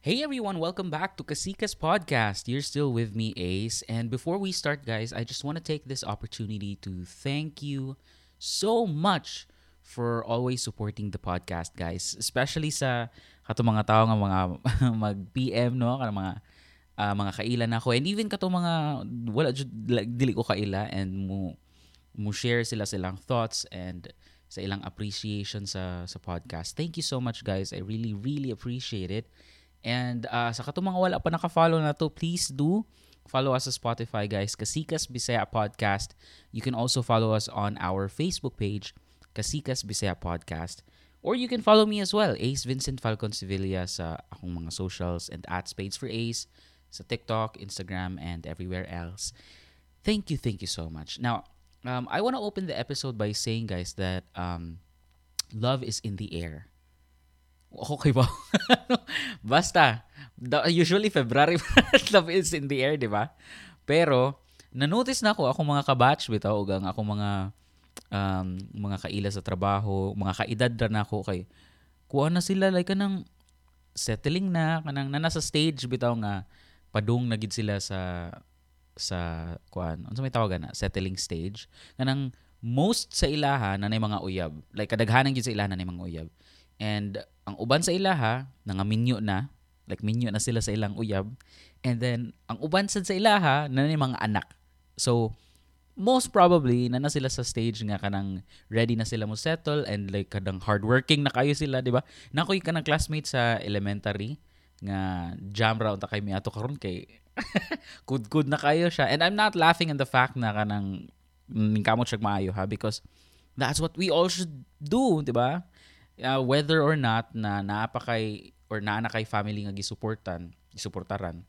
Hey everyone, welcome back to Kasikas Podcast. You're still with me, Ace. And before we start, guys, I just want to take this opportunity to thank you so much for always supporting the podcast, guys. Especially sa kato mga tao nga mga mag-PM, no? Kana mga uh, mga kailan ako. And even kato mga wala like, dili ko kaila and mo mo share sila silang thoughts and sa ilang appreciation sa sa podcast. Thank you so much, guys. I really really appreciate it. And uh, sa katong mga wala pa naka-follow na to, please do follow us sa Spotify, guys. Kasikas Bisaya Podcast. You can also follow us on our Facebook page, Kasikas Bisaya Podcast. Or you can follow me as well, Ace Vincent Falcon Sevilla sa akong mga socials and at Spades for Ace sa TikTok, Instagram, and everywhere else. Thank you, thank you so much. Now, um, I want to open the episode by saying, guys, that um, love is in the air. Okay ba? Basta, usually February love is in the air, di ba? Pero, na-notice na ako, ako mga kabatch bitaw, o gang ako mga um, mga kaila sa trabaho, mga kaedad na ako kay kuha na sila like kanang settling na kanang na nasa stage bitaw nga padung na gid sila sa sa kuan unsa may tawagan na settling stage kanang most sa ilaha na mga uyab like kadaghanan gid sa ilaha na mga uyab and ang uban sa ilaha nangaminyo na like minyo na sila sa ilang uyab. And then ang uban sa ilaha na ni mga anak. So most probably na na sila sa stage nga kanang ready na sila mo settle and like kadang hardworking na kayo sila di ba? Nakoy kanang classmate sa elementary nga jam ra unta kay mi ato karon kay kud-kud na kayo siya. And I'm not laughing at the fact na kanang kamot siya maayo ha because that's what we all should do di ba uh, whether or not na naapa kay or naa na kay family nga gisuportan, gisuportaran.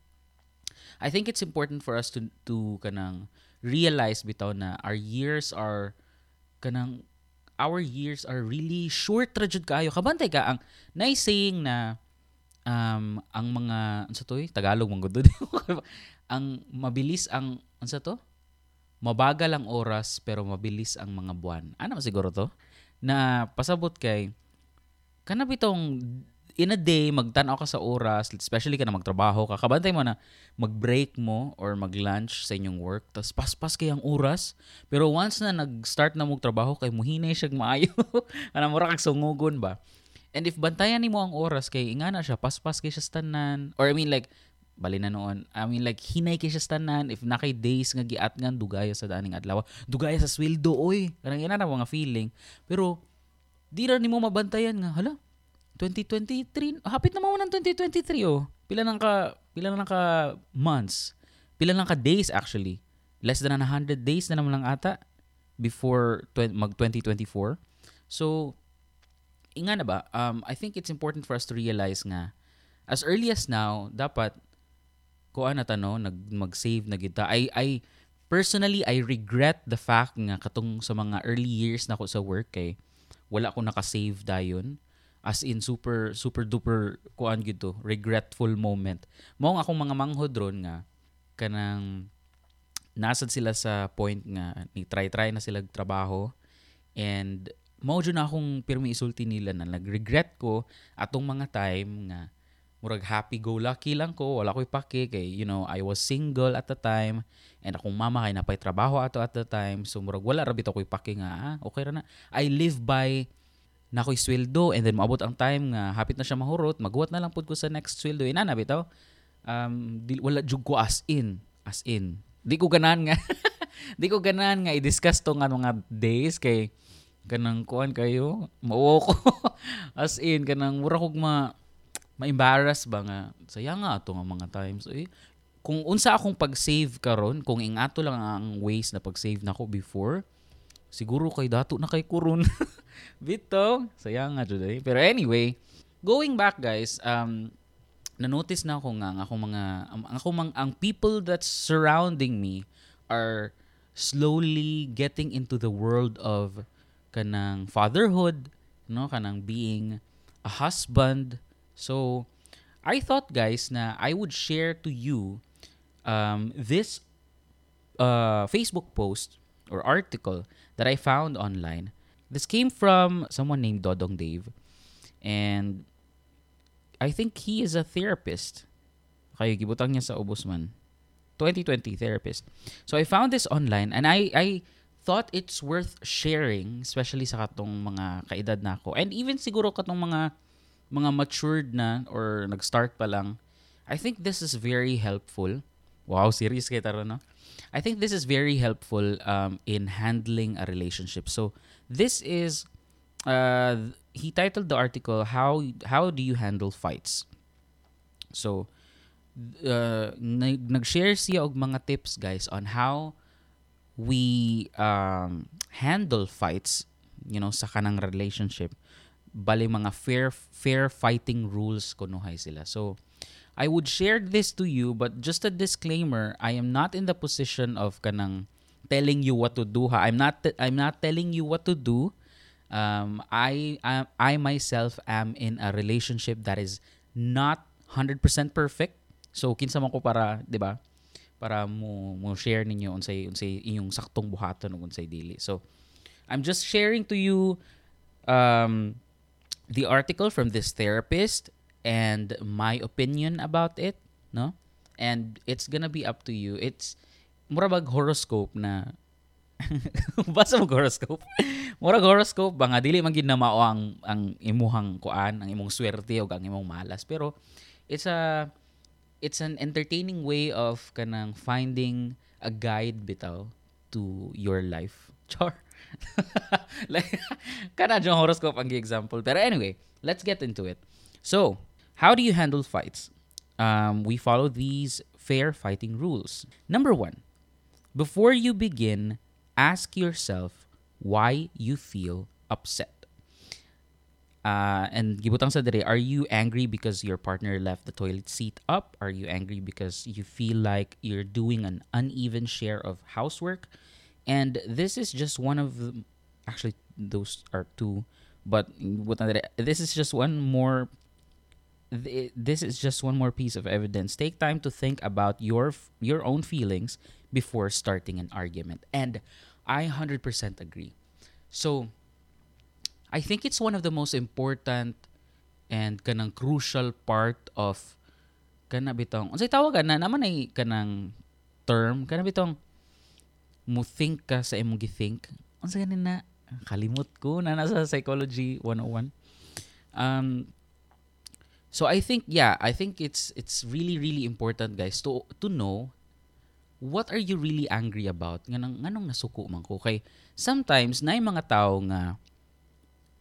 I think it's important for us to to kanang realize bitaw na our years are kanang our years are really short ra jud kayo. Kabantay ka ang nice saying na um ang mga unsa to Tagalog man gud ang mabilis ang unsa to? Mabagal ang oras pero mabilis ang mga buwan. Ano siguro to? Na pasabot kay kana bitong in a day, magtanaw ka sa oras, especially ka na magtrabaho ka, kabantay mo na mag-break mo or mag-lunch sa inyong work, tapos paspas kay ang oras. Pero once na nag-start na mong trabaho, kay muhinay siya maayo. ano mo kag sungugon ba? And if bantayan ni mo ang oras, kay nga na siya, paspas kay siya stanan. Or I mean like, bali na noon. I mean like, hinay kay siya stanan. If na kay days nga giat nga, dugaya sa daning adlaw. Dugaya sa sweldo, oy. Kanang ina na mga feeling. Pero, di ra nimo mabantayan nga hala 2023 hapit na mo ng 2023 oh. Pila nang ka pila nang ka months pila nang ka days actually. Less than 100 days na naman lang ata before mag 2024 so inga na ba? Um I think it's important for us to realize nga as early as now dapat ko ana tano nag mag-save na kita I I personally I regret the fact nga katong sa mga early years na ko sa work kay eh, wala ko naka-save dayon. As in super super duper kuan gito regretful moment. Mo akong mga manghod ron nga kanang nasad sila sa point nga ni try try na sila trabaho and mao na akong pirmi isulti nila na nag-regret ko atong mga time nga murag happy go lucky lang ko wala ko'y pake kay you know I was single at the time and akong mama kay napay trabaho ato at the time so murag wala ra bitaw ko'y pake nga ah, okay ra na. I live by na ko'y sweldo and then maabot ang time nga hapit na siya mahurot maguwat na lang pud ko sa next sweldo. Ina na bitaw. Um di, wala jud ko as in as in. Di ko ganan nga di ko ganan nga i-discuss to nga mga days kay kanang kuan kayo mao ko. As in kanang mura kog ma ma-embarrass ba nga sayang nga ato nga mga times eh kung unsa akong pag-save karon kung ingato lang ang ways na pag-save nako before siguro kay dato na kay kuron. Bito sayang nga jud pero anyway going back guys um na-notice na ako nga ang ako mga ang ako mang ang people that surrounding me are slowly getting into the world of kanang fatherhood no kanang being a husband. So, I thought guys na I would share to you um, this uh, Facebook post or article that I found online. This came from someone named Dodong Dave. And I think he is a therapist. Kaya gibutang niya sa ubos man. 2020 therapist. So I found this online and I I thought it's worth sharing, especially sa katong mga kaedad na ako. And even siguro katong mga mga matured na or nag-start pa lang. I think this is very helpful. Wow, serious kay taro no? I think this is very helpful um, in handling a relationship. So this is uh, he titled the article how how do you handle fights. So uh, nag-share siya og mga tips guys on how we um, handle fights, you know, sa kanang relationship. Bali mga fair fair fighting rules kunuhay sila. So I would share this to you but just a disclaimer, I am not in the position of kanang telling you what to do. Ha? I'm not I'm not telling you what to do. Um, I, I I myself am in a relationship that is not 100% perfect. So kinsa man ko para, 'di ba? para mo mo share ninyo unsay unsay inyong saktong buhaton ug unsay dili. So I'm just sharing to you um the article from this therapist and my opinion about it, no? And it's gonna be up to you. It's mura bag horoscope na basa mo horoscope. Mura horoscope ba nga dili man gid na mao ang ang imuhang kuan, ang imong swerte o ang imong malas, pero it's a it's an entertaining way of kanang finding a guide bitaw to your life. Char. like kana jong horoscope ang example. Pero anyway, let's get into it. So, how do you handle fights? Um, we follow these fair fighting rules. Number one, before you begin, ask yourself why you feel upset. Uh, and gibutang sa dire, are you angry because your partner left the toilet seat up? Are you angry because you feel like you're doing an uneven share of housework? And this is just one of the, actually those are two, but this is just one more this is just one more piece of evidence. Take time to think about your your own feelings before starting an argument. And I 100% agree. So, I think it's one of the most important and kanang crucial part of kana bitong unsay tawag na naman ay kanang term kana bitong mo think ka sa imong gi-think unsa ganin na kalimot ko na nasa psychology 101 um so i think yeah i think it's it's really really important guys to to know what are you really angry about nganong nganong nasuko man ko kay sometimes na mga tao nga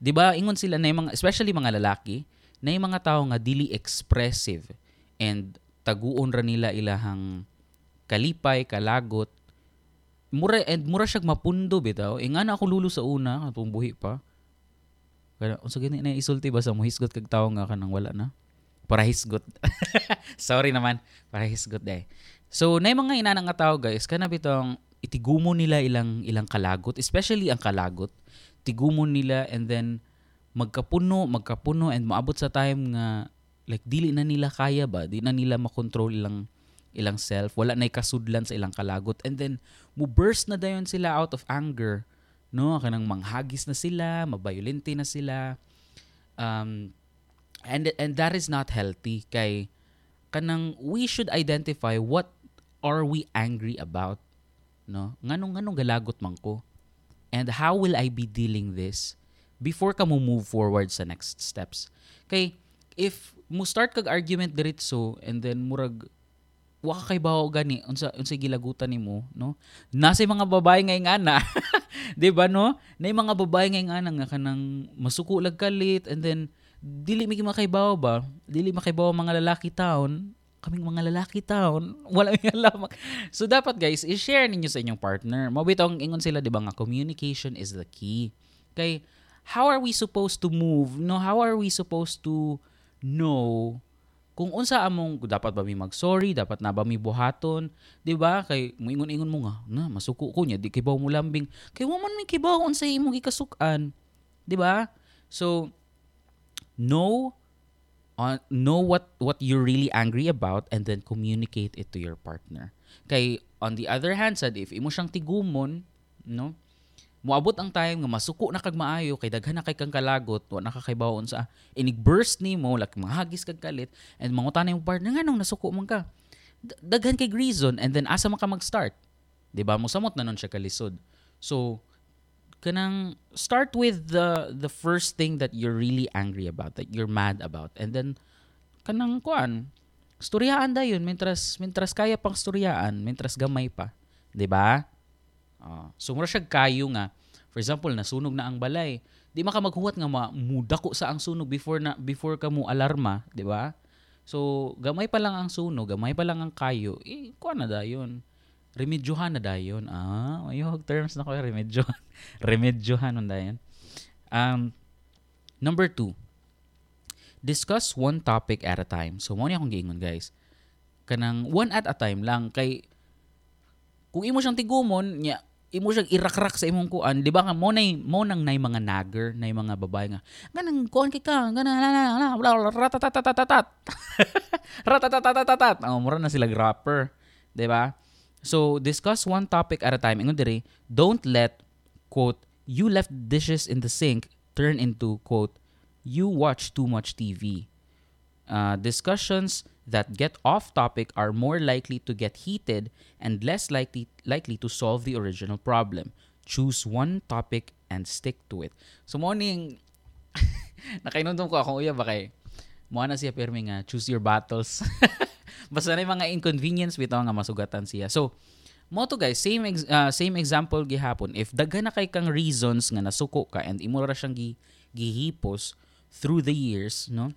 'Di ba? Ingon sila na mga especially mga lalaki, na yung mga tao nga dili expressive and taguon ra nila ilahang kalipay, kalagot. Mura and mura siya mapundo bitaw. E nga na ako lulo sa una, atong buhi pa. Kaya unsa gani na isulti ba sa muhisgot kag tawo nga kanang wala na? Para hisgot. Sorry naman, para hisgot day. So, na mga ina nga tao guys, kana bitong itigumo nila ilang ilang kalagot, especially ang kalagot. Tigumon nila and then magkapuno, magkapuno and maabot sa time nga like dili na nila kaya ba, di na nila makontrol ilang ilang self, wala na kasudlan sa ilang kalagot. And then mo burst na dayon sila out of anger no? Kanang manghagis na sila mabayolente na sila. Um and and that is not healthy. Kay kanang we should identify what are we angry about no? Nganong nganong galagot man ko? And how will I be dealing this before ka mo move forward sa next steps. Kay if mo start kag argument diretso and then murag wa kay bawo gani unsa unsa gilagutan nimo no? Nasa mga babae ngay nga na di ba no? Nay mga babae ngay nga nga kanang masuko lag kalit and then dili mi makaybaw ba dili makaybaw mga lalaki taon kaming mga lalaki taon, wala may alam. So dapat guys, i-share ninyo sa inyong partner. Mabitong ingon sila 'di ba nga communication is the key. Kay how are we supposed to move? No, how are we supposed to know kung unsa among dapat ba mi mag-sorry, dapat na ba mi buhaton, 'di ba? Kay moingon-ingon mo nga, na masuko ko niya, di kay mo lambing. Kay wa man mi kibaw unsa imong ikasukan, 'di ba? So know on know what what you're really angry about and then communicate it to your partner. Kay on the other hand sad if imo siyang tigumon, no? Moabot ang time nga masuko na kag maayo kay daghan na kay kang kalagot, wa na kay bawon sa inig burst nimo like mahagis kag kalit and mangutan yung partner nganong nasuko man ka. Daghan kay reason and then asa man ka mag-start. Di ba? Musamot na nun siya kalisod. So, kanang start with the the first thing that you're really angry about, that you're mad about. And then, kanang kuan, storyaan da yun, mintras, mintras kaya pang storyaan, mintras gamay pa. Di ba? Uh, so, mura siya kayo nga. For example, nasunog na ang balay. Di maka maghuwat nga ma, muda ko sa ang sunog before na before ka mo alarma, di ba? So, gamay pa lang ang sunog, gamay pa lang ang kayo, eh, kuha na da yun remedyohan na dayon. Ah, ayog terms na ko remedyohan. remedyohan na dayon. Um, number two, discuss one topic at a time. So, mo akong giingon, guys. Kanang one at a time lang. Kay, kung imo siyang tigumon, nya, imo siyang irakrak sa imong kuan, di ba nga, mo, nay, mo nang nay mga nagger, nay mga babae nga, ganang kuan kay ka, ganang, ratatatatatat. ratatatatatat. Oh, mura na sila rapper. Di ba? So, discuss one topic at a time. Ingon diri, don't let, quote, you left dishes in the sink turn into, quote, you watch too much TV. Uh, discussions that get off topic are more likely to get heated and less likely likely to solve the original problem. Choose one topic and stick to it. So morning nakainundom ko akong uya ba kay mo na siya permi nga choose your battles. Basta na mga inconvenience bitaw nga masugatan siya. So, mo to guys, same ex- uh, same example gihapon. If daghan na kay kang reasons nga nasuko ka and imo ra siyang gi- gihipos through the years, no?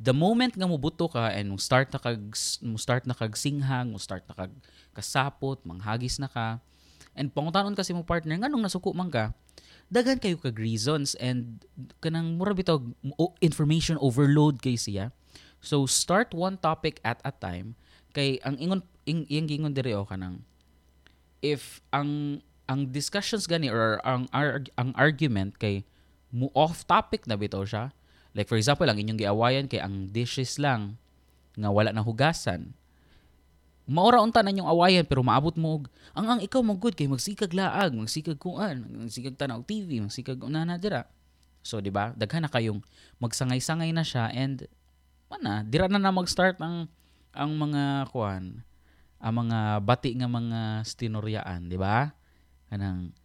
The moment nga mubuto ka and mo start na kag mo start na kag singhang, mo start na kag kasapot, manghagis na ka, and pangutanon kasi mo partner nganong nasuko man ka, daghan kayo kag reasons and kanang mura bitaw information overload kay siya So start one topic at a time. Kay ang ingon ing, ing gingon diri o kanang if ang ang discussions gani or ang arg, ang argument kay mo off topic na bitaw siya like for example ang inyong giawayan kay ang dishes lang nga wala na hugasan maura unta na yung awayan pero maabot mo ang ang ikaw mo good kay magsikag laag magsikag kuan magsikag tanaw TV magsikag una dira. So di ba? Daghan na kayong magsangay-sangay na siya and mana dira na na mag-start ang ang mga kuan ang mga bati nga mga stinuryaan di ba? Kanang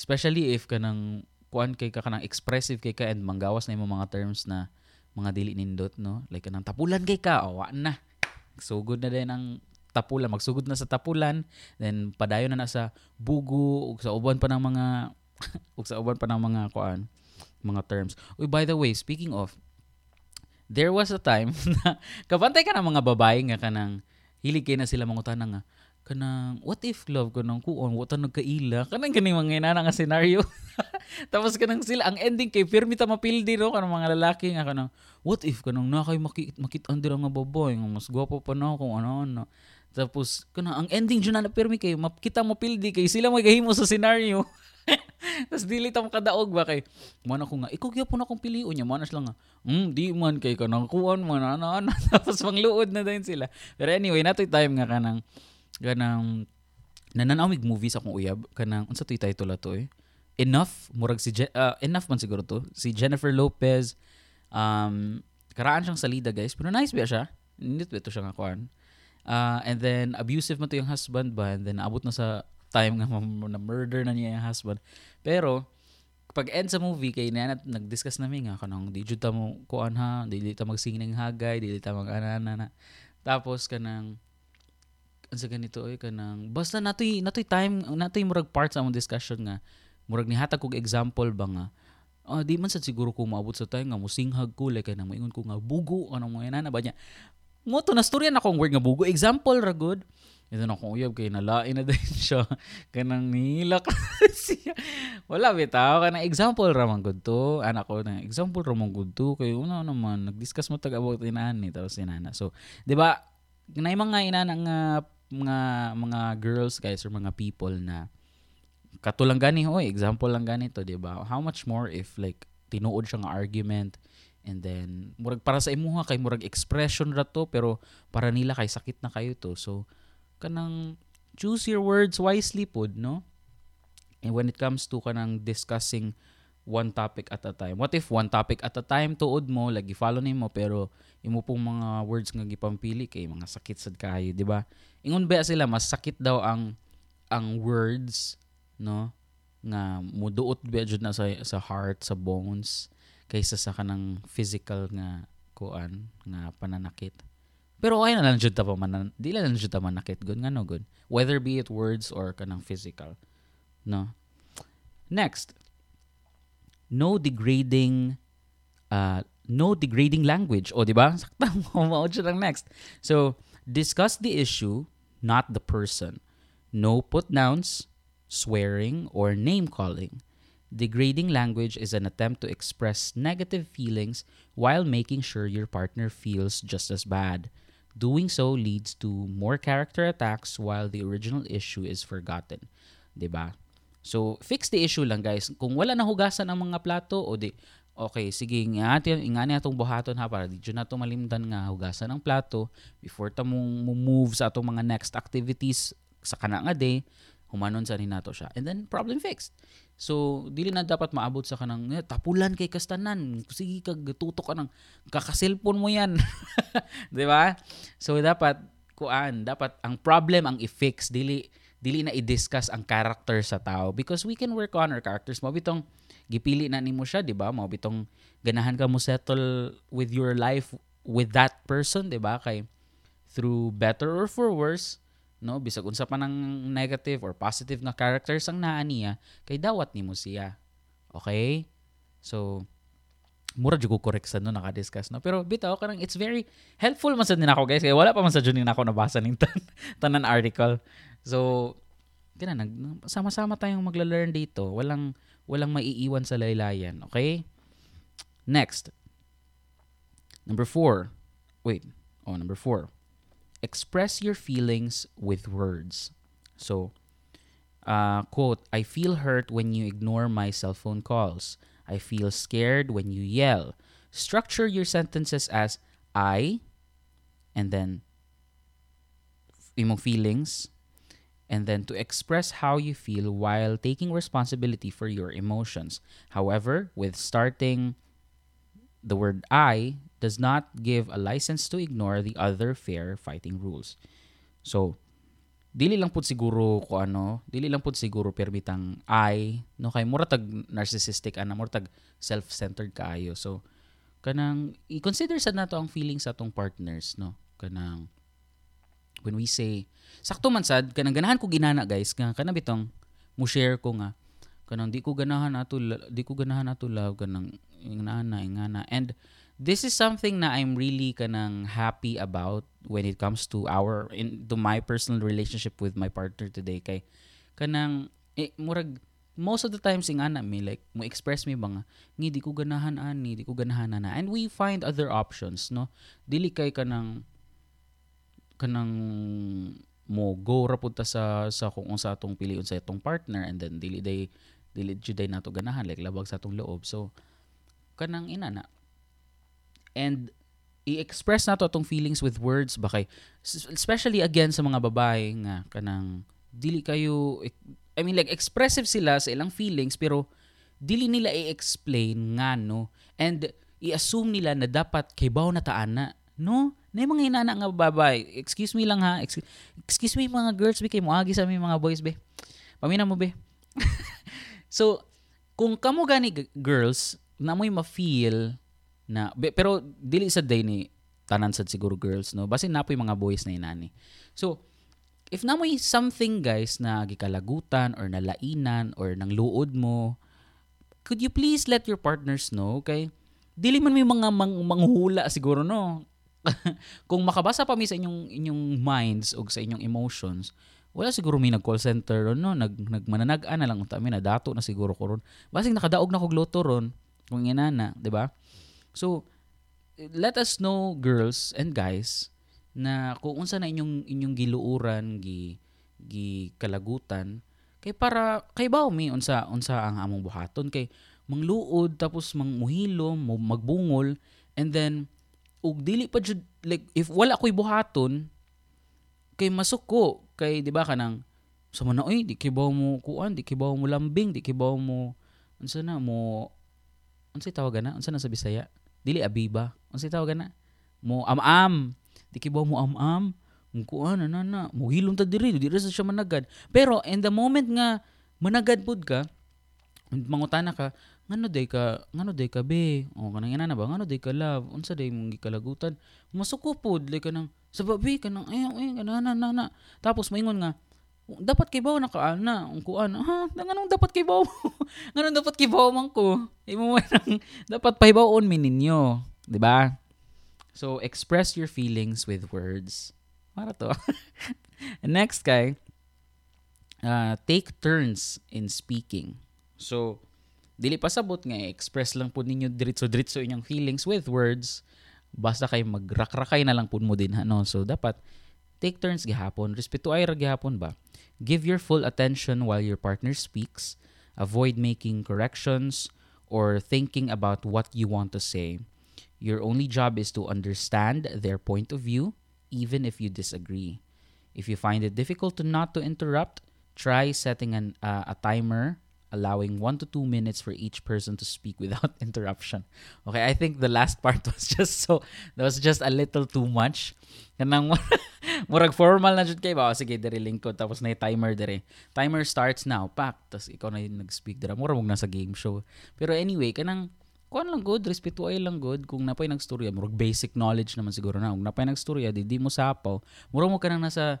especially if kanang kuan kay ka kanang expressive kay ka and manggawas na yung mga terms na mga dili nindot no? Like kanang tapulan kay ka o na. Sugod na din ang tapulan. Magsugod na sa tapulan then padayon na na sa bugo ug sa uban pa ng mga ug sa uban pa ng mga kuan mga terms. Uy, by the way, speaking of, there was a time na kabantay ka ng mga babae nga kanang hilig kay na sila mangutan nga kanang what if love ko nang kuon wa ta nagkaila? Kanang ganing mga inana nga scenario tapos kanang sila ang ending kay firmi ta mapildi no kanang mga lalaki nga kanang what if kanang na kay makit makitaan dira nga babae nga mas gwapo pa na kung ano ano. Tapos kanang ang ending jud na pirmi kay makita mo pildi kay sila may gahimo sa scenario Tapos dili ta makadaog ba kay mo na ko nga ikaw gyapon akong piliun niya manas lang nga. Hmm, di man kay kanang kuan man ana tapos mangluod na din sila. Pero anyway, natoy time nga kanang kanang nananawig movies akong uyab kanang unsa toy title ato eh. Enough murag si Je- uh, enough man siguro to. Si Jennifer Lopez um karaan siyang salida guys pero nice ba siya nindot ba siya nga kuan uh, and then abusive man to yung husband ba and then abot na sa time nga na murder na niya yung husband. Pero pag end sa movie kay na nag-discuss namin nga kanang di jud ta mo kuan ha, di ta magsingning hagay, di ta mag anana na. Tapos kanang sa ganito ay kanang basta natoy natoy time natoy murag parts among discussion nga. Murag nihatag kog example ba nga? Uh, di man sa siguro ko maabot sa time nga musinghag ko like kanang moingon ko nga bugo ano mo na ba niya? Mo to na storya na kong word nga bugo. Example ra good ito na kung uyab kay nalain na din siya. Kanang nilak siya. Wala bitaw ka na example ramang good to. Anak ko na example ramang good to. Kay una naman nag-discuss mo tag about inani tapos inana. So, 'di ba? Nay mga inana nga mga mga girls guys or mga people na katulang gani hoy example lang ganito 'di ba how much more if like tinuod siya nga argument and then murag para sa imuha kay murag expression ra to pero para nila kay sakit na kayo to so kanang choose your words wisely pod no And when it comes to kanang discussing one topic at a time. What if one topic at a time tuod mo, lagi follow nimo pero imo pong mga words nga gipampili kay mga sakit sad kayo, di ba? Ingon ba sila mas sakit daw ang ang words, no? Nga muduot ba jud na sa sa heart, sa bones kaysa sa kanang physical nga kuan nga pananakit. Pero okay na lang jud ta man, di lang jud ta manakit gud nga no good. Whether be it words or kanang physical. No? Next, no degrading uh, no degrading language. O, di ba? Sakta mo, lang next. So, discuss the issue, not the person. No put nouns, swearing, or name calling. Degrading language is an attempt to express negative feelings while making sure your partner feels just as bad. Doing so leads to more character attacks while the original issue is forgotten. ba? So, fix the issue lang guys. Kung wala na hugasan ang mga plato o di okay, sige, ingati ingani atong buhaton ha para di na to malimtan nga hugasan ang plato before ta mong move sa atong mga next activities sa kana nga day, humanon sa nato siya. And then problem fixed. So, dili na dapat maabot sa kanang eh, tapulan kay kastanan. Sige kag tutok ka ng kakaselfon mo yan. 'Di ba? So dapat kuan, dapat ang problem ang i-fix dili dili na i-discuss ang character sa tao because we can work on our characters mo bitong gipili na nimo siya di ba mo bitong ganahan ka mo settle with your life with that person di ba kay through better or for worse no bisag unsa pa ng negative or positive nga characters ang naa niya kay dawat nimo siya okay so mura jud ko correct sa no naka-discuss no pero bitaw karang it's very helpful man sa din ako guys kay wala pa man sa jud ako nabasa ning tan tanan article So, kina nag sama-sama tayong magla-learn dito. Walang walang maiiwan sa laylayan, okay? Next. Number four. Wait. Oh, number four. Express your feelings with words. So, uh, quote, I feel hurt when you ignore my cell phone calls. I feel scared when you yell. Structure your sentences as I, and then imong feelings, and then to express how you feel while taking responsibility for your emotions. However, with starting the word I does not give a license to ignore the other fair fighting rules. So, dili lang pud siguro ko ano, dili lang pud siguro permitang I, no kay mura narcissistic ana, mura self-centered kaayo. So, kanang i-consider sad nato ang feelings sa atong partners, no? Kanang when we say sakto man sad kanang ganahan ko ginana guys nga kana bitong mo share ko nga kanang di ko ganahan ato di ko ganahan ato love kanang ingana ingana and this is something na I'm really kanang happy about when it comes to our in to my personal relationship with my partner today. Kay kanang eh, murag most of the times ingana mi like mo express mi ba nga ngi di ko ganahan ani di ko ganahan na. And we find other options no? Dili kay kanang kanang mo go ra pud ta sa sa kung unsa atong piliun sa atong partner and then dili day dili jud day nato ganahan like labag sa atong loob. So kanang inana and i-express nato atong feelings with words ba kay especially again sa mga babae nga kanang dili kayo I mean like expressive sila sa ilang feelings pero dili nila i-explain nga no and i-assume nila na dapat kay baw na taan na no na mga inana nga babay. Excuse me lang ha. Excuse, me mga girls be kay moagi sa mga boys be. Pamina mo be. so kung kamo gani girls na mo'y ma-feel na pero dili sa day ni tanan sad siguro girls no basin napoy mga boys na inani. So if na mo'y something guys na gikalagutan or nalainan or nang luod mo could you please let your partners know okay dili man may mga mang, manghula siguro no kung makabasa pa mi sa inyong inyong minds o sa inyong emotions, wala siguro mi nag call center no nag nagmananag-an na lang unta mi na dato na siguro ko ron. Basing nakadaog na kog loto ron kung inana, di ba? So let us know girls and guys na kung unsa na inyong inyong giluuran gi gi kalagutan kay para kay baw mi unsa unsa ang among buhaton. Kay mangluod tapos mangmuhilo magbungol and then ug dili pa jud like if wala koy buhaton kay masuko kay di ba kanang sa man oy di kibaw mo kuan di kibaw mo lambing di kibaw mo unsa na mo unsay tawag na? Unsa na sa Bisaya dili abiba. Unsay tawag na mo am-am di mo am-am mo kuan na na mo hilom ta diri diri sa siya managad. Pero in the moment nga managad pud ka mangutana ka ngano day ka ngano day ka be? O kanang ina na ba ngano day ka love? Unsa day mong gikalagutan? Masuko pod like kanang sa babi kanang ay ay kana na na na. Tapos moingon nga dapat kay bawo naka ana ang kuan ha? Nganong dapat kay bawo nganong dapat kay bawo man ko? Imo dapat pahibawon mi ninyo di ba? So express your feelings with words. Para to. Next guy uh, take turns in speaking. So dili pasabot nga express lang po ninyo diretso diretso inyong feelings with words. Basta kay magrakrakay na lang po mo din ano so dapat take turns gihapon. Respeto ay ra gihapon ba give your full attention while your partner speaks. Avoid making corrections or thinking about what you want to say. Your only job is to understand their point of view even if you disagree. If you find it difficult to not to interrupt try setting an, uh, a timer allowing one to two minutes for each person to speak without interruption. Okay, I think the last part was just so that was just a little too much. Kanang murag formal na jud kay ba sige diri lingkod tapos na timer diri. Timer starts now. Pak, tapos ikaw na yung nag-speak dira. Mura mo na sa game show. Pero anyway, kanang kuan lang good, respeto ay lang good kung napay nagstorya, murag basic knowledge naman siguro na. Kung napay nagstorya, di, di mo sapaw. Mura mo ka nang nasa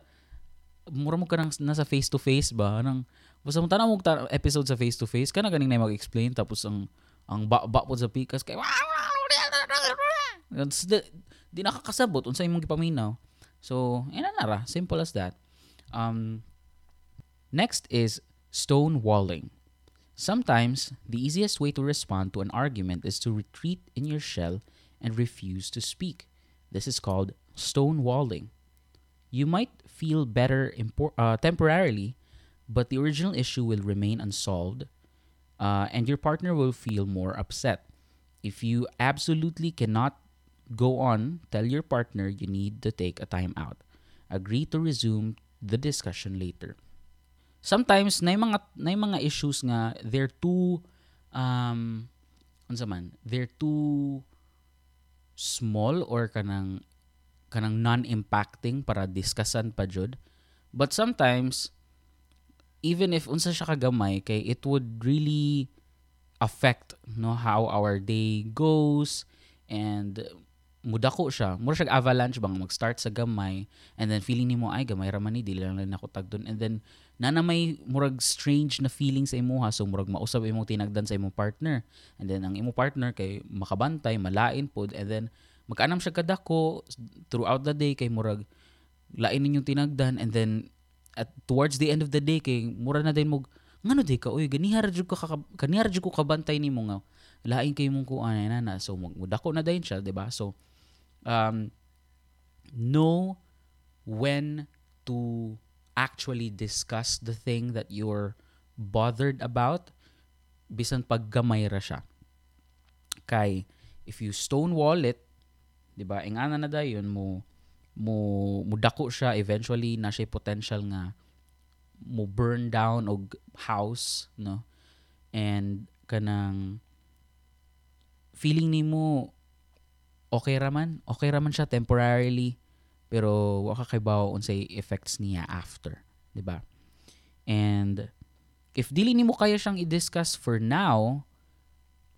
mura mo ka nang nasa face to face ba nang Basta mo tanaw mo episode sa face to face kana ganing na mag-explain tapos ang ang ba-ba po sa pikas kay di, di nakakasabot unsa imong gipaminaw. So, ina nara, simple as that. Um, next is stonewalling. Sometimes the easiest way to respond to an argument is to retreat in your shell and refuse to speak. This is called stonewalling. You might feel better impor- uh, temporarily but the original issue will remain unsolved uh, and your partner will feel more upset. If you absolutely cannot go on, tell your partner you need to take a time out. Agree to resume the discussion later. Sometimes na mga na mga issues nga they're too um unsa man, they're too small or kanang kanang non-impacting para discussan pa jud. But sometimes even if unsa siya kagamay kay it would really affect no how our day goes and mudako siya. Mura siya avalanche bang mag-start sa gamay and then feeling nimo ay gamay ra man dili lang nako tagdon and then nana may murag strange na feeling sa imuha so murag mausab imong tinagdan sa imong partner. And then ang imong partner kay makabantay malain pod and then magkanam siya kadako throughout the day kay murag lain ninyong tinagdan and then at towards the end of the day kay mura na din mo ngano di ka oy ganihara jud ko kanihara jud ko kabantay nimo nga lain kay mong kuan na na so mudako na din siya di ba? So um know when to actually discuss the thing that you're bothered about bisan paggamay ra siya. Kay if you stonewall it di ba ingana na dayon mo mo mudako siya eventually na siya potential nga mo burn down og house no? And kanang feeling nimo okay raman okay raman siya temporarily pero wa ka kay unsay effects niya after di ba? And if dili nimo kaya siyang i-discuss for now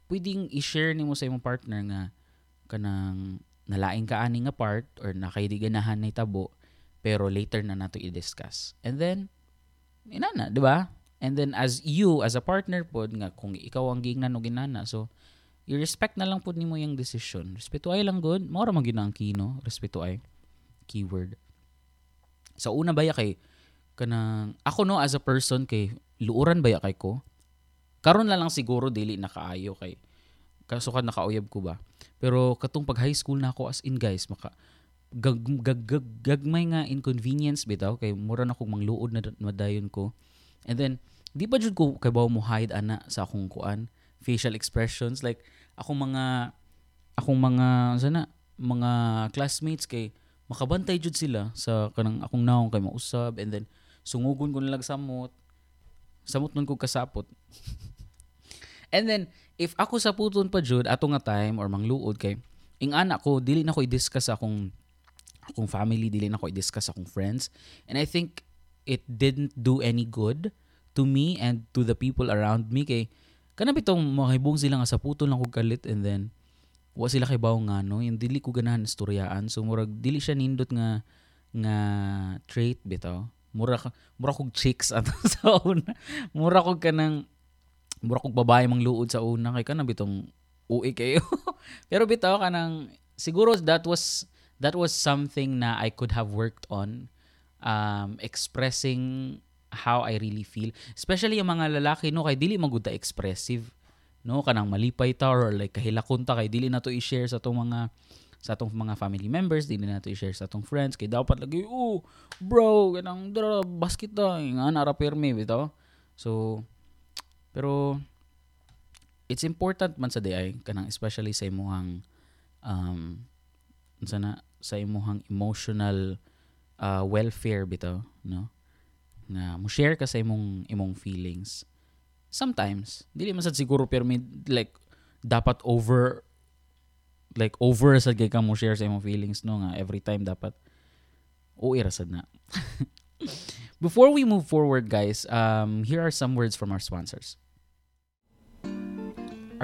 pwedeng i-share nimo sa imong partner nga kanang nalaing ka ani nga part or nakaidiganahan na tabo pero later na nato i-discuss. And then ina na, 'di ba? And then as you as a partner pod nga kung ikaw ang gingnan o ginana so i-respect na lang pod nimo yung decision. Respeto ay lang good. Mao ra man ang kino, respeto ay keyword. Sa so, una ba kay kanang ako no as a person kay luuran ba kay ko? Karon na lang siguro dili nakaayo kay kasukan nakauyab ko ba. Pero katong pag high school na ako as in guys, maka gag, gag, gag, gagmay nga inconvenience bitaw kay mura na kong mangluod na madayon ko. And then di pa jud ko kay bawo mo hide ana sa akong kuan facial expressions like akong mga akong mga sana mga classmates kay makabantay jud sila sa kanang akong naong kay mausab and then sungugon ko nilag samot. Samot nun ko kasapot. And then, if ako sa puton pa jud ato nga time or mangluod kay ing anak ko dili na ko i-discuss akong akong family dili na ko i-discuss akong friends. And I think it didn't do any good to me and to the people around me kay kana bitong mahibong sila nga sa puton lang ko galit and then wa sila kay bawo nga no? Yung dili ko ganahan istoryaan. So murag dili siya nindot nga nga trait bitaw. Mura mura kog chicks ato sa una. Mura kog kanang mura kog babae mang luod sa una kay kana bitong uwi kayo pero bitaw kanang siguro that was that was something na I could have worked on um, expressing how I really feel especially yung mga lalaki no kay dili magud expressive no kanang malipay ta or like kahilakon ta kay dili na to i-share sa tong mga sa atong mga family members, dili na to i-share sa atong friends kay dapat lagi oh bro kanang dara basket ta nga nara perme bitaw. So pero it's important man sa day kanang especially sa imong um sana sa imong emotional uh, welfare bitaw no? Na mo share ka sa imong imong feelings. Sometimes dili man sad siguro pero may, like dapat over like over sa kay ka mo share sa imong feelings no? Nga every time dapat o irasad na. Before we move forward guys um here are some words from our sponsors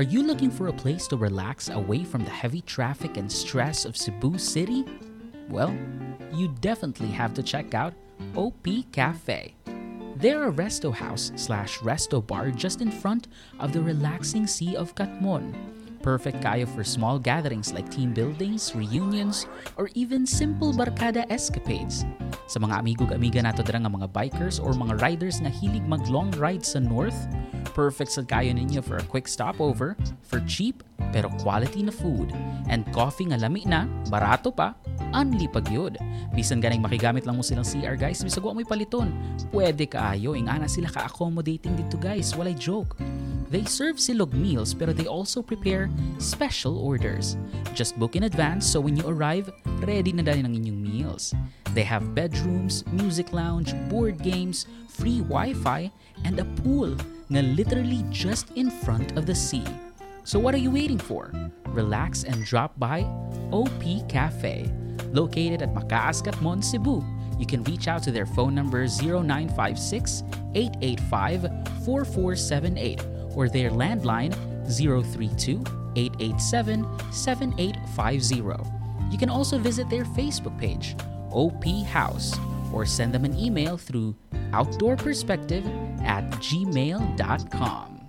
Are you looking for a place to relax away from the heavy traffic and stress of Cebu City? Well, you definitely have to check out OP Cafe. They're a resto house slash resto bar just in front of the relaxing Sea of Katmon. Perfect kayo for small gatherings like team buildings, reunions, or even simple barkada escapades. Sa mga amigo-amiga nato dira nga mga bikers or mga riders na hilig mag long ride sa north, perfect sa kayo ninyo for a quick stopover for cheap pero quality na food and coffee nga lami na, barato pa, unli pagyod. Bisan ganing makigamit lang mo silang CR guys, bisag wa mo'y paliton. Pwede kaayo, ingana sila ka-accommodating dito guys, walay joke. They serve silog meals pero they also prepare special orders. Just book in advance so when you arrive, ready na dali ng inyong meals. They have bedrooms, music lounge, board games, free Wi-Fi, and a pool na literally just in front of the sea. So what are you waiting for? Relax and drop by OP Cafe, located at Makaas Katmon, Cebu. You can reach out to their phone number 0956 885 4478 or their landline 032 887 7850. You can also visit their Facebook page, OP House, or send them an email through outdoorperspective at gmail.com.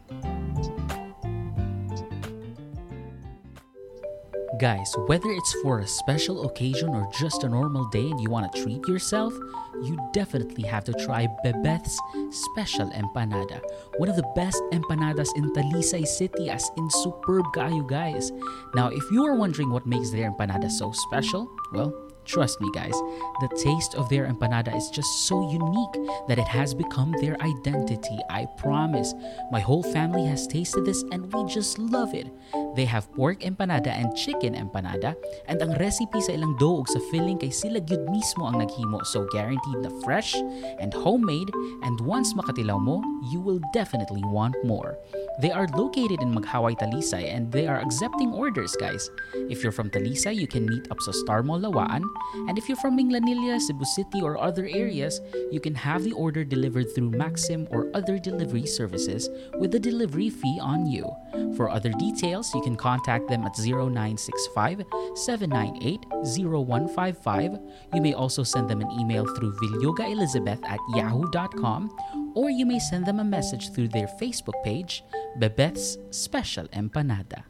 Guys, whether it's for a special occasion or just a normal day and you want to treat yourself, you definitely have to try Bebeth's Special Empanada. One of the best empanadas in Talisay City as in superb kayo guys. Now, if you are wondering what makes their empanada so special, well, Trust me, guys, the taste of their empanada is just so unique that it has become their identity. I promise. My whole family has tasted this and we just love it. They have pork empanada and chicken empanada, and ang recipe sa ilang doog sa filling kay sila gyud mismo ang naghimo so guaranteed na fresh and homemade and once makatilaw mo, you will definitely want more. They are located in Maghaway, Talisay and they are accepting orders, guys. If you're from Talisay, you can meet up sa Star Mall Lawaan and if you're from Minglanilla, Cebu City, or other areas, you can have the order delivered through Maxim or other delivery services with a delivery fee on you. For other details, you can contact them at 0965 798 0155. You may also send them an email through vilyogaelizabeth at yahoo.com or you may send them a message through their Facebook page, Bebeth's Special Empanada.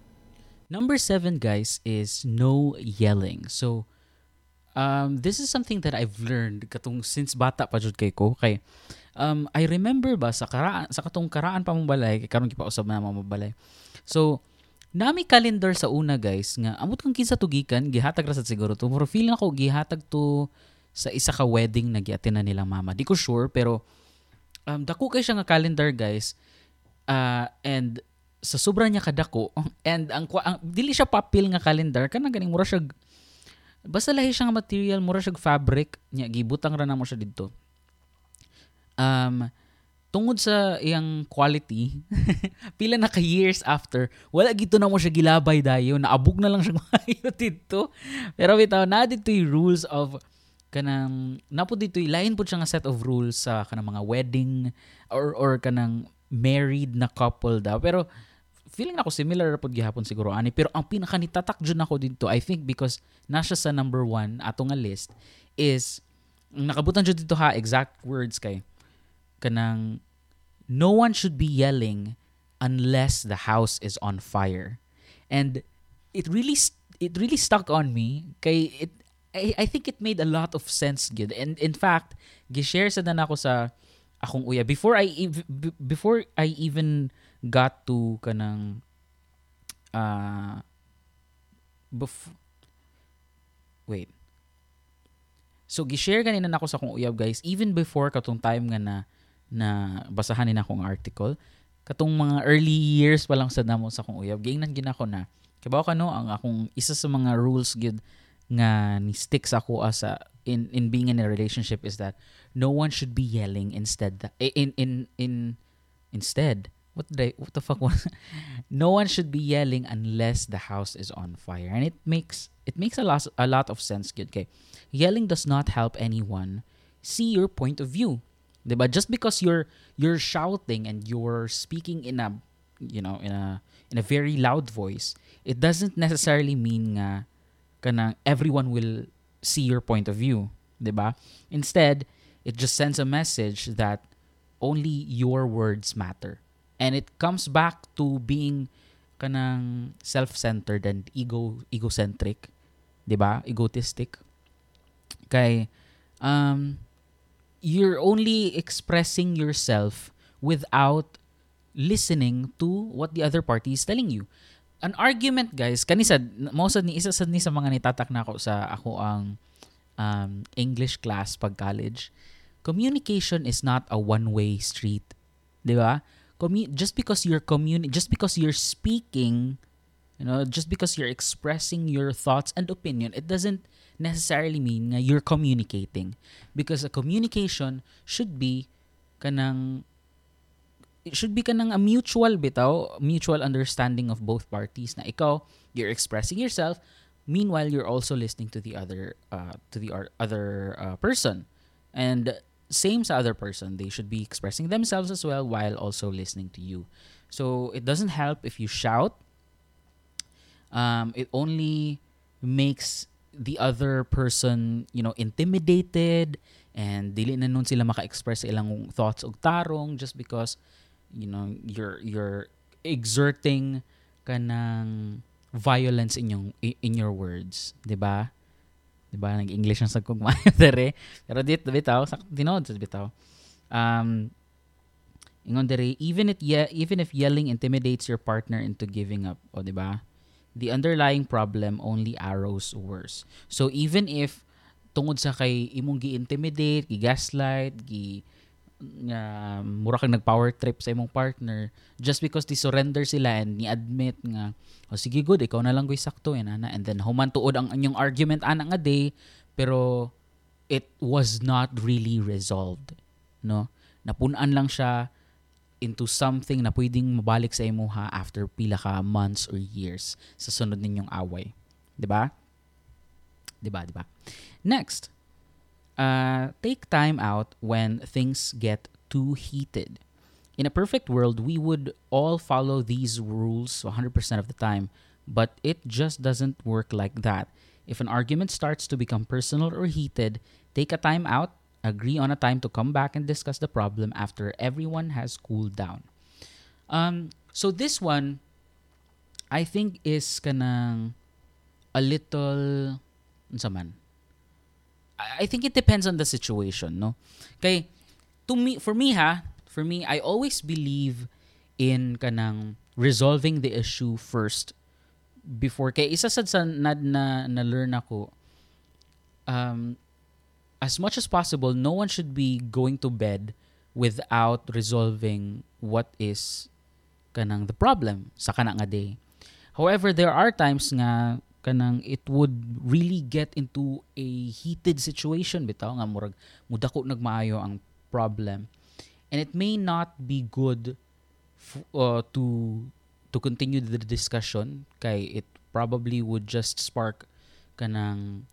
Number seven, guys, is no yelling. So, um, this is something that I've learned katong since bata pa jud kay ko. Kay um, I remember ba sa karaan sa katong karaan pa mong balay kay karon gipausab na mo balay. So nami calendar sa una guys nga amot kang kinsa tugikan gihatag ra sad siguro to pero feeling ako gihatag to sa isa ka wedding na giatin na nilang mama. Di ko sure pero um, dako kay siya nga calendar guys uh, and sa sobra niya kadako and ang, ang dili siya papel nga calendar kana ganing mura siya basta lahi siya nga material mura siya fabric. Nya gibutang ra na mo siya didto. Um tungod sa iyang quality pila na ka years after wala gito na mo siya gilabay dayo naabog na lang siya maayo dito pero bitaw na dito yung rules of kanang napo dito lain po siya nga set of rules sa kanang mga wedding or or kanang married na couple daw. Pero feeling ako similar pod gihapon siguro ani pero ang pinaka nitatak jud nako dito I think because nasa sa number one ato nga list is nakabutan jud dito ha exact words kay kanang no one should be yelling unless the house is on fire. And it really it really stuck on me kay it I, I think it made a lot of sense good. And in fact, gi-share sa dan ako sa akong uya before I before I even got to kanang uh bef- wait. So gi-share ganina nako sa akong uyab guys. Even before katong time nga na na basahan ni akong article katong mga early years pa lang sa damo sa akong uyab gingnan gid ako na kibaw kano ang akong isa sa mga rules gid nga ni stick sa ako as in in being in a relationship is that no one should be yelling instead that, in in in instead what did I, what the fuck was no one should be yelling unless the house is on fire and it makes it makes a lot a lot of sense okay yelling does not help anyone see your point of view 'Diba? Just because you're you're shouting and you're speaking in a you know, in a in a very loud voice, it doesn't necessarily mean nga kanang everyone will see your point of view, 'di ba? Instead, it just sends a message that only your words matter. And it comes back to being kanang self-centered and ego egocentric, 'di ba? Egotistic. Kay um you're only expressing yourself without listening to what the other party is telling you. An argument, guys, kanisa, most ni isa sa ni sa mga nitatak na ako sa ako ang um, English class pag college. Communication is not a one-way street. 'Di ba? Commu- just because you're communi- just because you're speaking, you know, just because you're expressing your thoughts and opinion, it doesn't necessarily mean you're communicating. Because a communication should be kanang it should be kanang a mutual bitaw mutual understanding of both parties na ikaw you're expressing yourself meanwhile you're also listening to the other uh, to the other uh, person. And same sa other person they should be expressing themselves as well while also listening to you so it doesn't help if you shout um, it only makes the other person, you know, intimidated and dili na nun sila maka-express ilang thoughts og tarong just because you know you're you're exerting kanang violence in yung in your words, 'di ba? 'Di ba nag-English ang sagkog maayo dere. Pero dito bitaw, sa tinod sa bitaw. Um ingon dere even it yeah, even if yelling intimidates your partner into giving up, o 'di ba? the underlying problem only arrows worse. So even if tungod sa kay imong gi-intimidate, gi-gaslight, gi nga mura kang nag-power trip sa imong partner just because di surrender sila and ni admit nga oh sige good ikaw na lang goy sakto yan ana and then human tuod ang inyong argument ana nga day pero it was not really resolved no napunan lang siya into something na pwedeng mabalik sa imo ha after pila ka months or years sa sunod ninyong away. 'Di ba? 'Di ba, 'di ba? Next, uh, take time out when things get too heated. In a perfect world, we would all follow these rules 100% of the time, but it just doesn't work like that. If an argument starts to become personal or heated, take a time out agree on a time to come back and discuss the problem after everyone has cooled down. Um, so this one, I think is kanang a little man. I think it depends on the situation, no? Kay to me for me ha, for me I always believe in kanang resolving the issue first before kay isa sad sa na, na, na learn ako um as much as possible, no one should be going to bed without resolving what is kanang the problem sa kanang nga day. However, there are times nga kanang it would really get into a heated situation bitaw nga murag mudako nagmaayo ang problem. and it may not be good f- uh, to to continue the discussion kay it probably would just spark kanang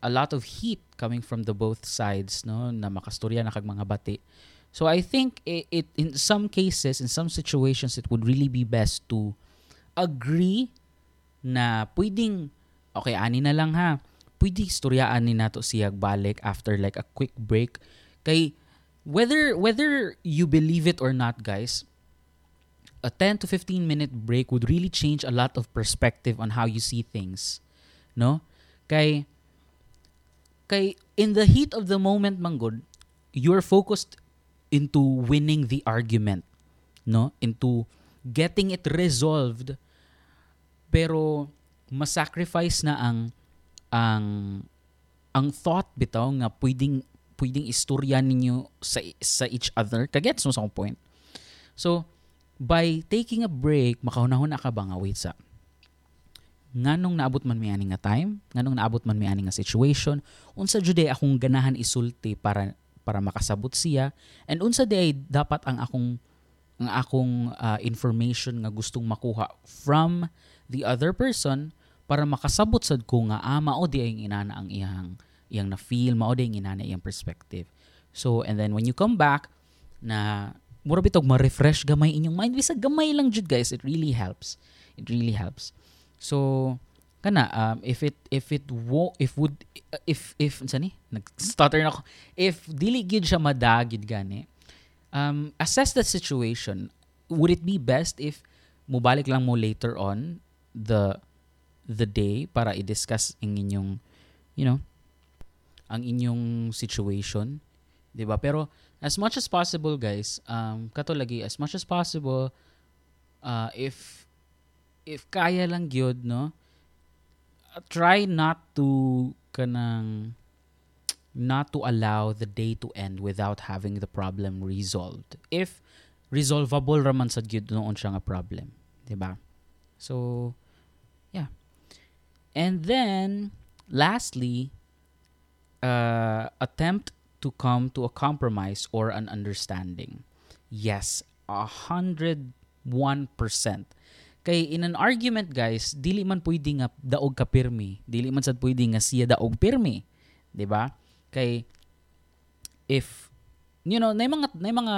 a lot of heat coming from the both sides no na makastorya na kag mga bati so i think it, it in some cases in some situations it would really be best to agree na pwedeng okay ani na lang ha pwede istoryaan ni nato siya balik after like a quick break. Kay whether whether you believe it or not guys a 10 to 15 minute break would really change a lot of perspective on how you see things no? Kay kay in the heat of the moment manggod you're focused into winning the argument no? Into getting it resolved pero masacrifice na ang ang ang thought bitaw nga pwedeng pwedeng istorya ninyo sa sa each other. Kagets mo sa point? So by taking a break makahunahon na ka ba nga? Wait sa nganong naabot man ani nga time nganong naabot man ani nga situation unsa jud akong ganahan isulti para para makasabot siya? And unsa day dapat ang akong ang akong uh, information nga gustong makuha from the other person para makasabot sad ko nga ah mao di ang inana ang iyang iyang na feel mao di ang inana iyang perspective. So and then when you come back na mura bitog ma-refresh gamay inyong mind. Bisag gamay lang jud guys it really helps. It really helps. So kana um, if it if it wo if would if if unsa ni? Nag-stutter na ako. If dili gid siya madagid gani um, assess the situation. Would it be best if mubalik lang mo later on the the day para i-discuss ang inyong you know ang inyong situation 'di ba? Pero as much as possible guys um kato lagi as much as possible uh, if if kaya lang gyud no try not to kanang not to allow the day to end without having the problem resolved. If resolvable raman sad gyud noon siya nga problem 'di ba? So yeah and then lastly uh, attempt to come to a compromise or an understanding. Yes, a hundred one percent. Kay in an argument guys, dili man pwede nga daog ka pirmi. Dili man sad pwede nga siya daog pirmi. 'Di ba? Kay if you know, may mga may mga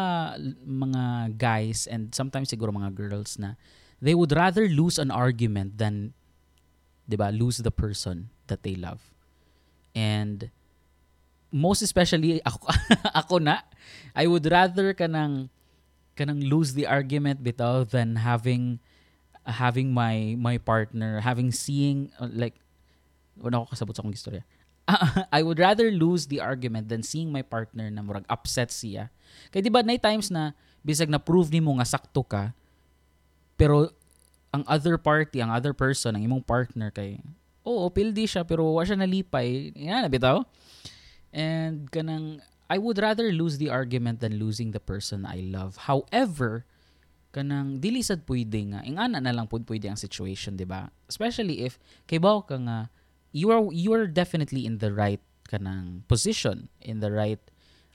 mga guys and sometimes siguro mga girls na they would rather lose an argument than 'di ba, lose the person that they love. And most especially ako ako na I would rather kanang kanang lose the argument bitaw than having having my my partner having seeing uh, like wala ko kasabot sa akong istorya I would rather lose the argument than seeing my partner na murag upset siya kay di ba na times na bisag na prove nimo nga sakto ka pero ang other party ang other person ang imong partner kay oo pildi siya pero wa siya nalipay yan na bitaw and kanang I would rather lose the argument than losing the person I love. However, kanang dili sad pwede nga ingana na lang pud pwede ang situation, 'di ba? Especially if kay bawo ka nga you are you are definitely in the right kanang position, in the right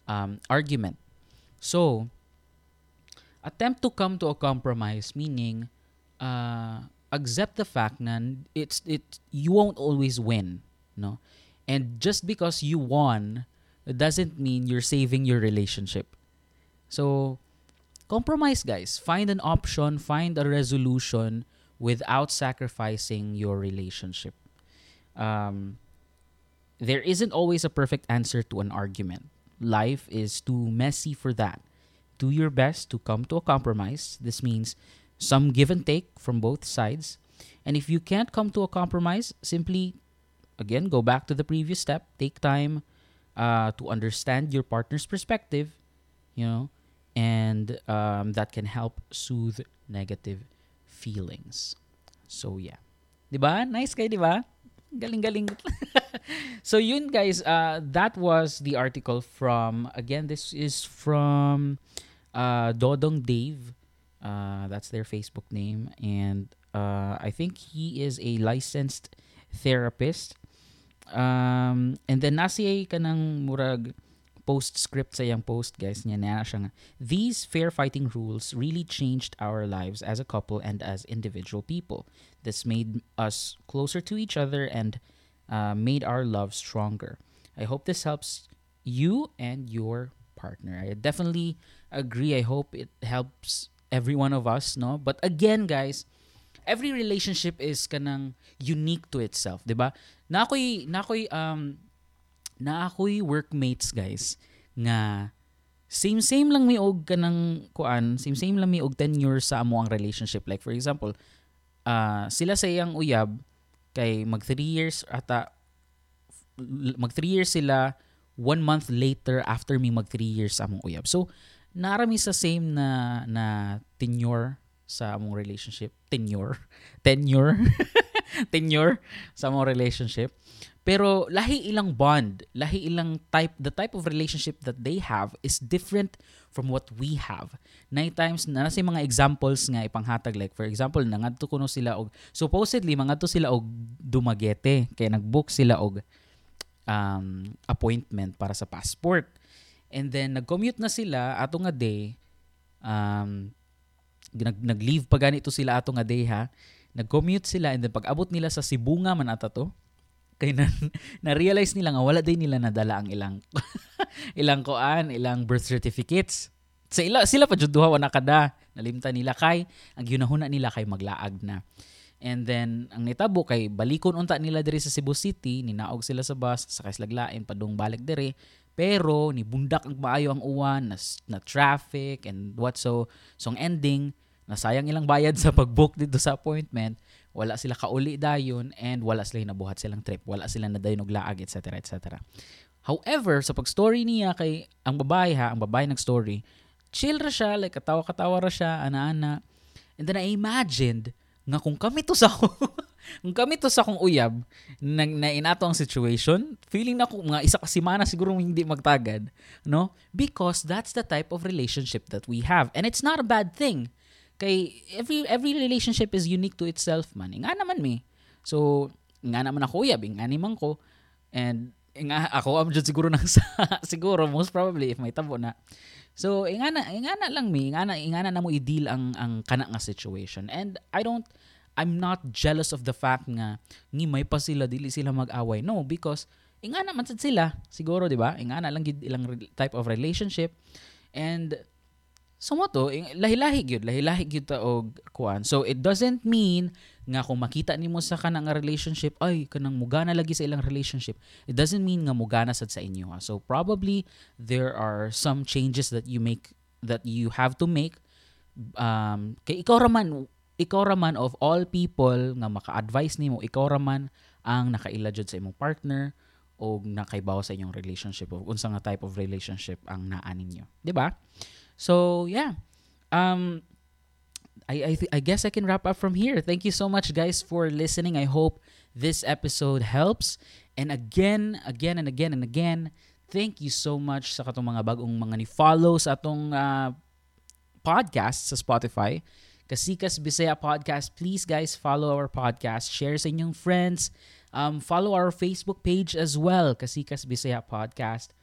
um, argument. So, attempt to come to a compromise meaning uh, accept the fact na it's it you won't always win, no? And just because you won doesn't mean you're saving your relationship. So, compromise, guys. Find an option, find a resolution without sacrificing your relationship. Um, there isn't always a perfect answer to an argument. Life is too messy for that. Do your best to come to a compromise. This means some give and take from both sides. And if you can't come to a compromise, simply again go back to the previous step. Take time uh, to understand your partner's perspective you know and um, that can help soothe negative feelings. So yeah. Diba nice kay diba galing galing so yun guys uh, that was the article from again this is from uh, Dodong Dave uh, that's their Facebook name and uh, I think he is a licensed therapist um, and then nasiya ka ng murag postscript sa iyang post, guys. Niya na nga. These fair fighting rules really changed our lives as a couple and as individual people. This made us closer to each other and uh, made our love stronger. I hope this helps you and your partner. I definitely agree. I hope it helps every one of us, no? But again, guys, every relationship is kanang unique to itself, 'di ba? Na ako'y na ako'y um na ako'y workmates guys nga same same lang mi og kanang kuan, same same lang mi og tenure sa amo ang relationship. Like for example, uh, sila sa iyang uyab kay mag 3 years ata mag 3 years sila one month later after me mag 3 years sa among uyab. So, narami sa same na na tenure sa among relationship. Tenure. Tenure. tenure sa among relationship. Pero lahi ilang bond, lahi ilang type, the type of relationship that they have is different from what we have. Nine times, na nasa mga examples nga ipanghatag like for example, nangadto kuno sila og supposedly mangadto sila og Dumaguete kay nagbook sila og um, appointment para sa passport. And then nag-commute na sila ato nga day um, nag nag-leave pa ganito sila ato nga day ha. Nag-commute sila and then pag abot nila sa Cebu nga man ata to, kay na, na-realize nila nga wala din nila nadala ang ilang ilang koan, ilang birth certificates. Sa ila, sila pa jud duha na kada. Nalimta nila kay ang ginahuna nila kay maglaag na. And then ang nitabo kay balikon unta nila diri sa Cebu City, ninaog sila sa bus, sakay sila padung balik diri. Pero ni bundak ang maayo ang uwan, na, na traffic and what so. So ang ending, nasayang ilang bayad sa pag-book dito sa appointment wala sila kauli dayon and wala sila nabuhat silang trip wala sila na dayon og laag etc etc however sa pag-story niya kay ang babae ha ang babae nag story chill ra siya like katawa-katawa ra siya ana-ana and then I imagined nga kung kami to sa kung kami to sa kong uyab na, na inato ang situation feeling na ko mga isa ka semana siguro hindi magtagad no because that's the type of relationship that we have and it's not a bad thing Kay every every relationship is unique to itself man. Nga naman mi. So, nga naman ako uyab, nga naman ko. And nga ako am jud siguro nang sa siguro most probably if may tabo na. So, ingana ingana lang mi, ingana ingana na mo i-deal ang ang kana nga situation. And I don't I'm not jealous of the fact nga ni may pa sila dili sila mag-away. No, because ingana man sad sila siguro, di ba? Ingana lang gid ilang type of relationship. And So mo to, lahi-lahi gyud, lahi-lahi gyud ta og kuan. So it doesn't mean nga kung makita nimo sa kanang relationship, ay kanang mugana lagi sa ilang relationship. It doesn't mean nga mugana sad sa inyo. Ha? So probably there are some changes that you make that you have to make um kay ikaw raman ikaw raman of all people nga maka-advise nimo, ikaw raman ang nakaila jud sa imong partner o nakaibaw sa inyong relationship o unsa nga type of relationship ang naa ninyo. 'Di ba? So yeah, um, I I, th- I guess I can wrap up from here. Thank you so much, guys, for listening. I hope this episode helps. And again, again and again and again, thank you so much sa katong mga bagong mga ni-follow sa atong uh, podcast sa Spotify. Kasikas Bisaya Podcast. Please, guys, follow our podcast. Share sa inyong friends. Um, follow our Facebook page as well, Kasikas Bisaya Podcast.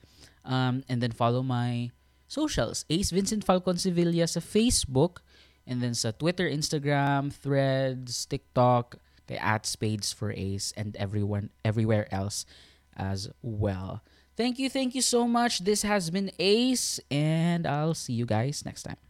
Um, and then follow my socials. Ace Vincent Falcon Sevilla sa Facebook, and then sa Twitter, Instagram, Threads, TikTok, kay at Spades for Ace, and everyone everywhere else as well. Thank you, thank you so much. This has been Ace, and I'll see you guys next time.